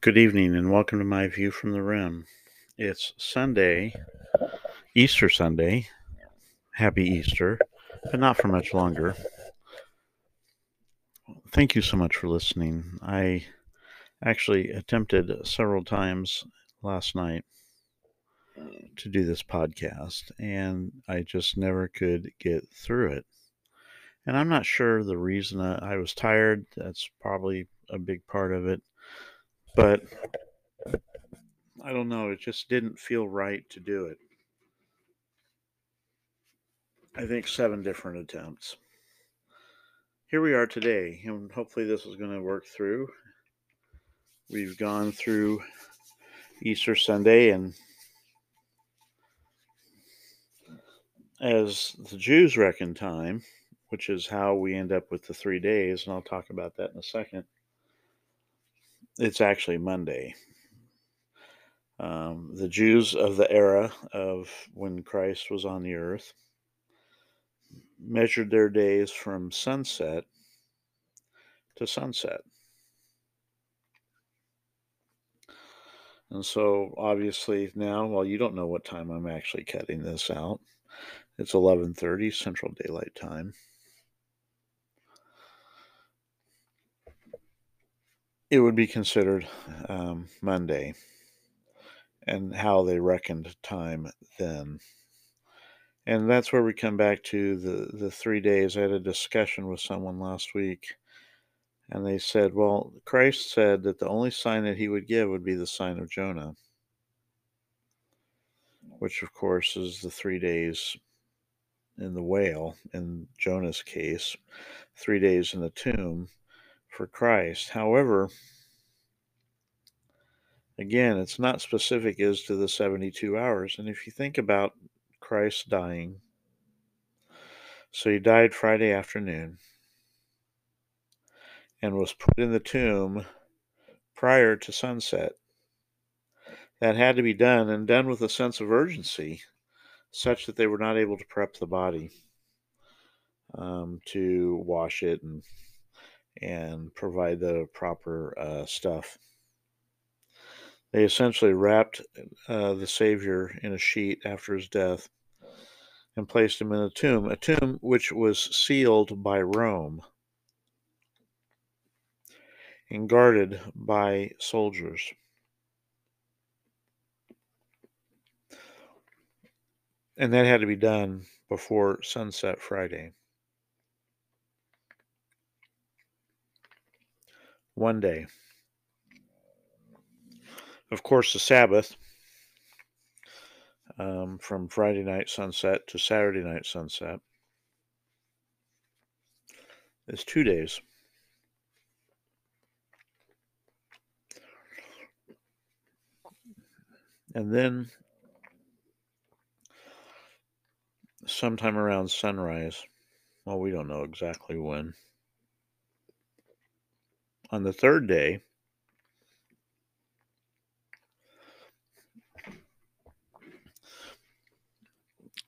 Good evening and welcome to my view from the rim. It's Sunday, Easter Sunday. Happy Easter, but not for much longer. Thank you so much for listening. I actually attempted several times last night to do this podcast, and I just never could get through it. And I'm not sure the reason I was tired. That's probably a big part of it. But I don't know, it just didn't feel right to do it. I think seven different attempts. Here we are today, and hopefully, this is going to work through. We've gone through Easter Sunday, and as the Jews reckon time, which is how we end up with the three days, and I'll talk about that in a second it's actually Monday. Um, the Jews of the era of when Christ was on the earth measured their days from sunset to sunset. And so obviously now, well, you don't know what time I'm actually cutting this out. It's 11:30 Central Daylight Time. It would be considered um, Monday and how they reckoned time then. And that's where we come back to the, the three days. I had a discussion with someone last week, and they said, well, Christ said that the only sign that he would give would be the sign of Jonah, which, of course, is the three days in the whale, in Jonah's case, three days in the tomb for Christ. However, again, it's not specific as to the 72 hours. And if you think about Christ dying, so he died Friday afternoon and was put in the tomb prior to sunset. That had to be done and done with a sense of urgency, such that they were not able to prep the body um, to wash it and and provide the proper uh, stuff. They essentially wrapped uh, the Savior in a sheet after his death and placed him in a tomb, a tomb which was sealed by Rome and guarded by soldiers. And that had to be done before sunset Friday. One day. Of course, the Sabbath um, from Friday night sunset to Saturday night sunset is two days. And then sometime around sunrise, well, we don't know exactly when. On the third day,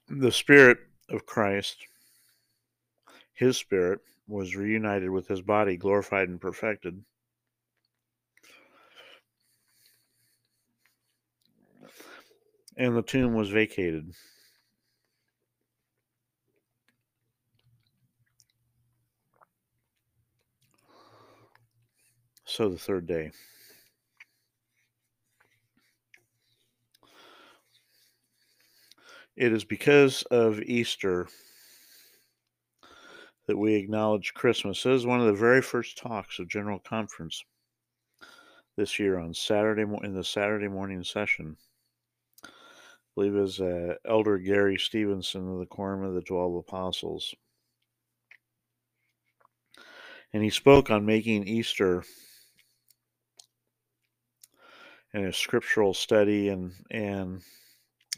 the Spirit of Christ, his spirit, was reunited with his body, glorified and perfected. And the tomb was vacated. So the third day. It is because of Easter that we acknowledge Christmas. This is one of the very first talks of General Conference this year on Saturday in the Saturday morning session. I believe it was uh, Elder Gary Stevenson of the Quorum of the Twelve Apostles. And he spoke on making Easter and a scriptural study and and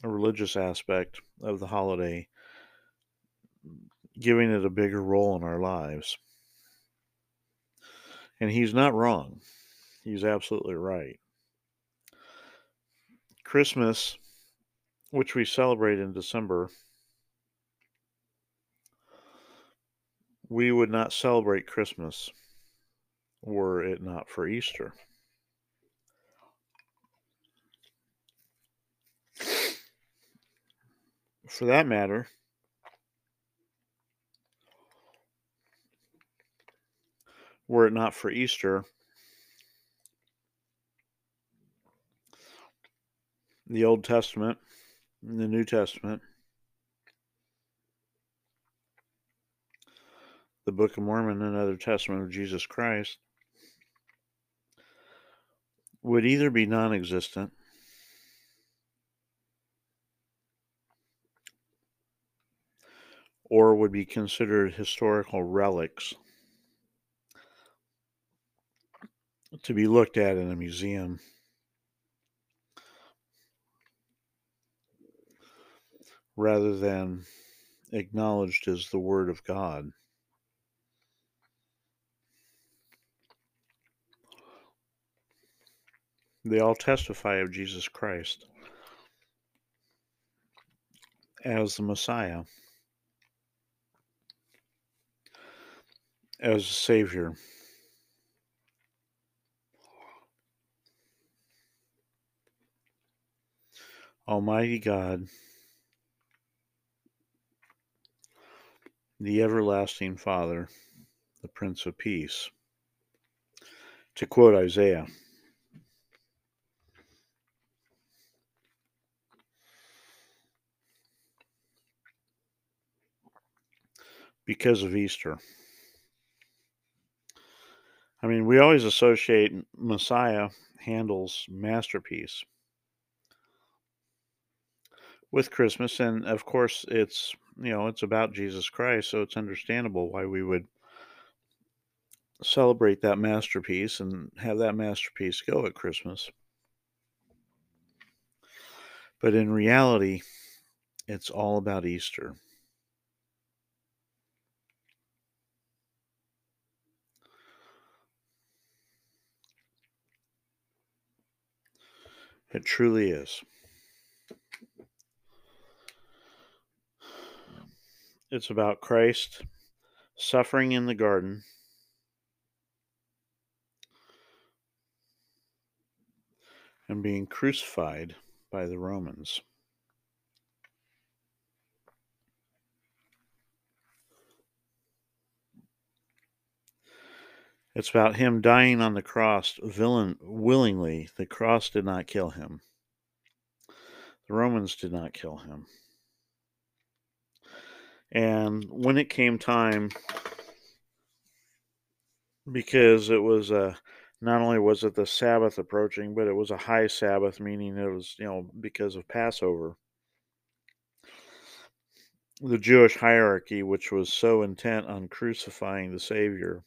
a religious aspect of the holiday, giving it a bigger role in our lives. And he's not wrong. He's absolutely right. Christmas, which we celebrate in December, we would not celebrate Christmas were it not for Easter. For that matter, were it not for Easter, the Old Testament, the New Testament, the Book of Mormon, and other Testament of Jesus Christ would either be non existent or would be considered historical relics to be looked at in a museum. Rather than acknowledged as the Word of God. They all testify of Jesus Christ as the Messiah, as a Savior. Almighty God, the everlasting Father, the Prince of Peace. To quote Isaiah, because of Easter. I mean, we always associate Messiah, Handel's masterpiece, with Christmas, and of course, it's you know it's about Jesus Christ, so it's understandable why we would celebrate that masterpiece and have that masterpiece go at Christmas. But in reality, it's all about Easter. It truly is. It's about Christ suffering in the garden. And being crucified by the Romans. It's about him dying on the cross villain, willingly. The cross did not kill him. The Romans did not kill him. And when it came time, because it was a, not only was it the Sabbath approaching, but it was a high Sabbath, meaning it was, you know, because of Passover. The Jewish hierarchy, which was so intent on crucifying the Savior,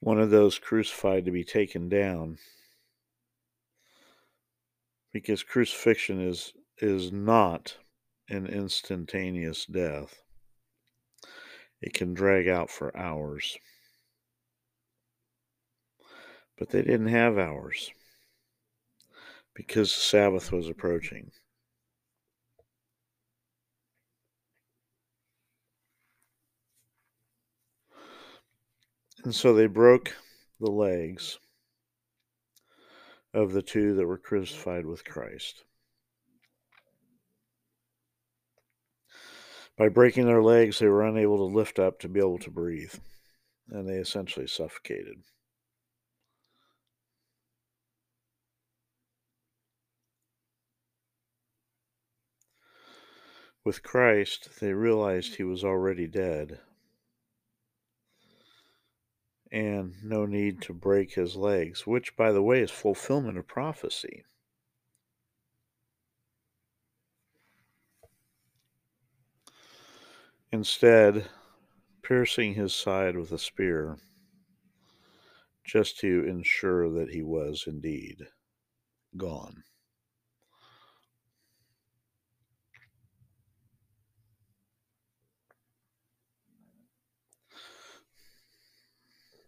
one of those crucified to be taken down. Because crucifixion is is not an instantaneous death. It can drag out for hours. But they didn't have hours. Because the sabbath was approaching And so they broke the legs of the two that were crucified with Christ. By breaking their legs, they were unable to lift up to be able to breathe, and they essentially suffocated. With Christ, they realized he was already dead and no need to break his legs, which, by the way, is fulfillment of prophecy. Instead, piercing his side with a spear, just to ensure that he was indeed gone.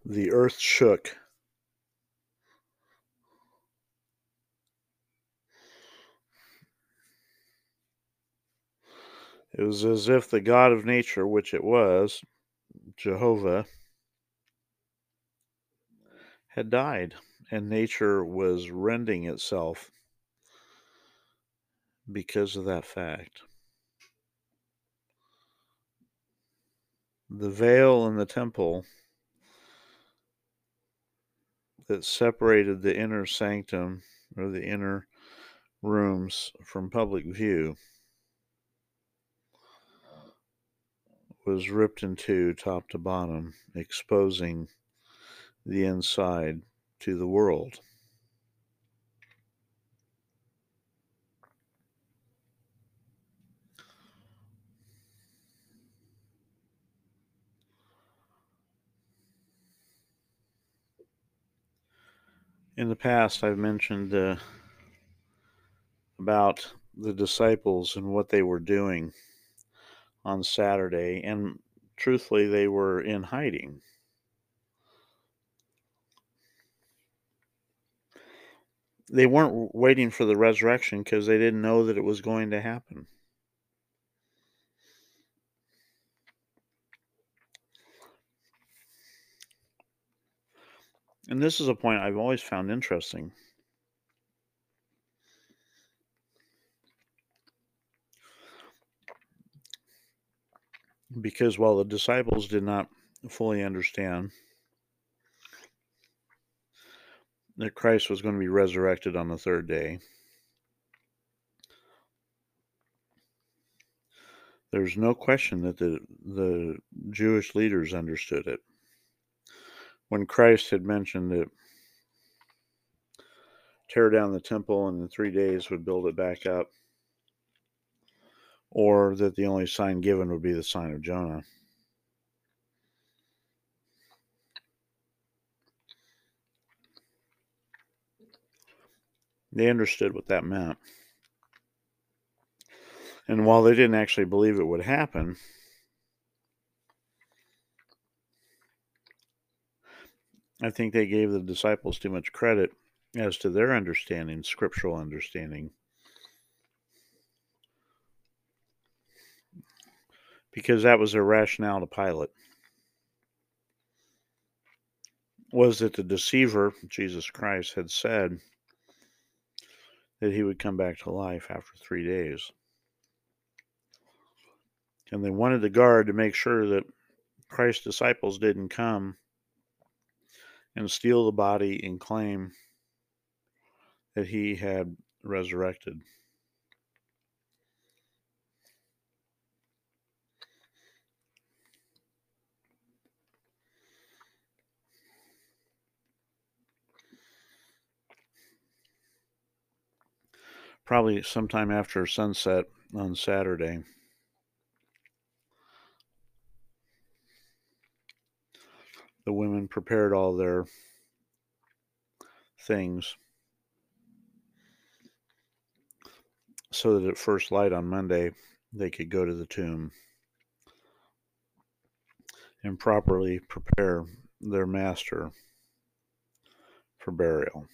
The earth shook. It was as if the God of nature, which it was, Jehovah, had died, and nature was rending itself because of that fact. The veil in the temple that separated the inner sanctum or the inner rooms from public view was ripped in two top to bottom, exposing the inside to the world. In the past, I've mentioned uh, about the disciples and what they were doing on Saturday, and truthfully, they were in hiding. They weren't waiting for the resurrection because they didn't know that it was going to happen. And this is a point I've always found interesting. Because while the disciples did not fully understand that Christ was going to be resurrected on the third day, there's no question that the, the Jewish leaders understood it. When Christ had mentioned that tear down the temple and in three days would build it back up or that the only sign given would be the sign of Jonah. They understood what that meant. And while they didn't actually believe it would happen, I think they gave the disciples too much credit as to their understanding, scriptural understanding. because that was their rationale to Pilate. Was that the deceiver, Jesus Christ, had said that he would come back to life after three days. And they wanted the guard to make sure that Christ's disciples didn't come and steal the body and claim that he had resurrected. probably sometime after sunset on Saturday. The women prepared all their things so that at first light on Monday they could go to the tomb and properly prepare their master for burial.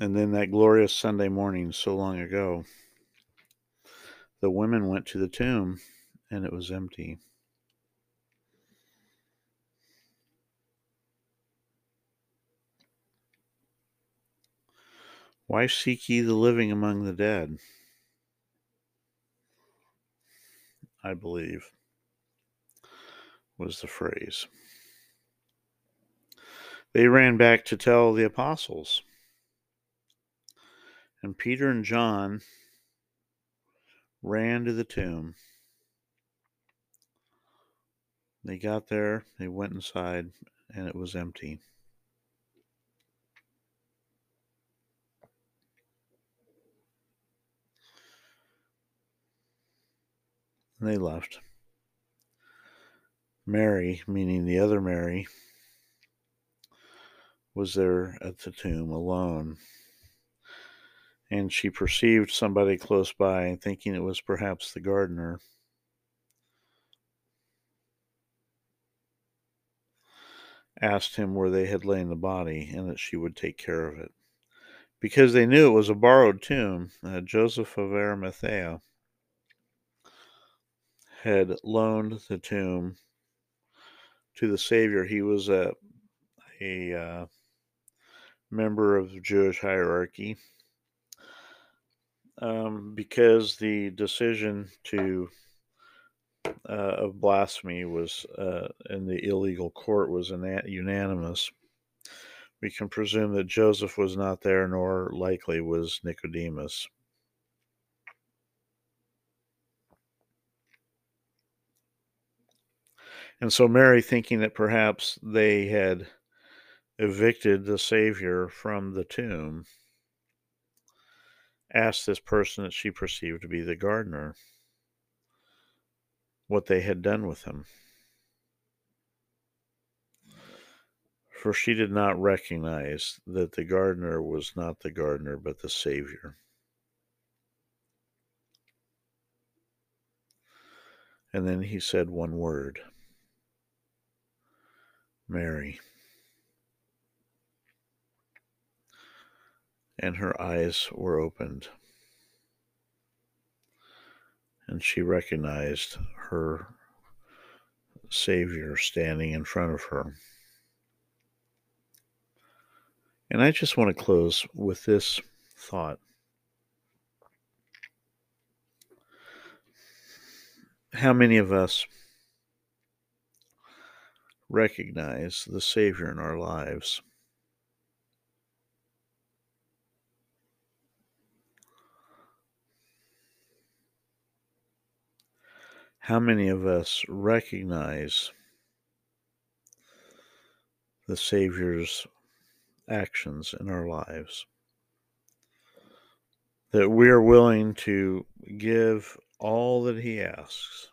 And then that glorious Sunday morning, so long ago, the women went to the tomb and it was empty. Why seek ye the living among the dead? I believe was the phrase. They ran back to tell the apostles. And Peter and John ran to the tomb. They got there, they went inside, and it was empty. And they left. Mary, meaning the other Mary, was there at the tomb alone and she perceived somebody close by, thinking it was perhaps the gardener. Asked him where they had lain the body and that she would take care of it. Because they knew it was a borrowed tomb, uh, Joseph of Arimathea had loaned the tomb to the Savior. He was a, a uh, member of the Jewish hierarchy um, because the decision to uh, of blasphemy was uh, in the illegal court was unanimous. We can presume that Joseph was not there, nor likely was Nicodemus. And so Mary, thinking that perhaps they had evicted the Savior from the tomb, asked this person that she perceived to be the gardener what they had done with him. For she did not recognize that the gardener was not the gardener, but the Savior. And then he said one word Mary. And her eyes were opened, and she recognized her Savior standing in front of her. And I just want to close with this thought. How many of us recognize the Savior in our lives. How many of us recognize the Savior's actions in our lives? That we are willing to give all that He asks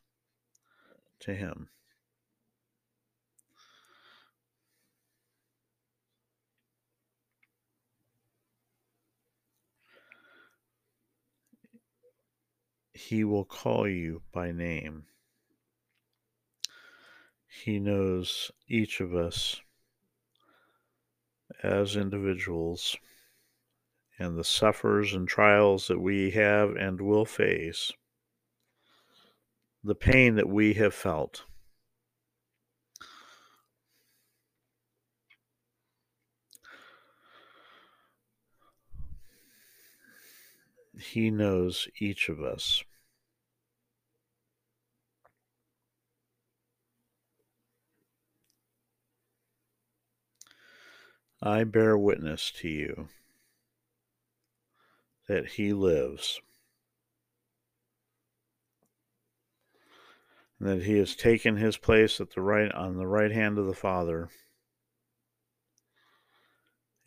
to Him. He will call you by name. He knows each of us as individuals and the suffers and trials that we have and will face, the pain that we have felt. He knows each of us. I bear witness to you that he lives, and that he has taken his place at the right on the right hand of the Father.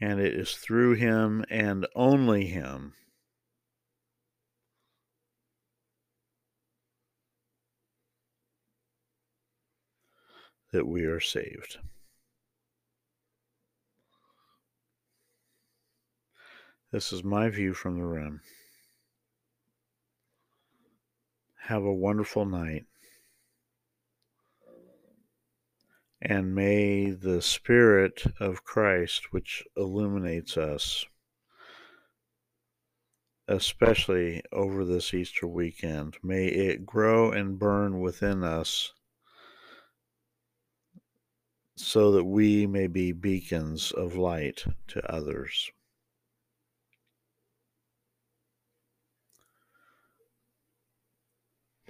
And it is through him and only him that we are saved. This is my view from the rim. Have a wonderful night. And may the Spirit of Christ, which illuminates us, especially over this Easter weekend, may it grow and burn within us so that we may be beacons of light to others.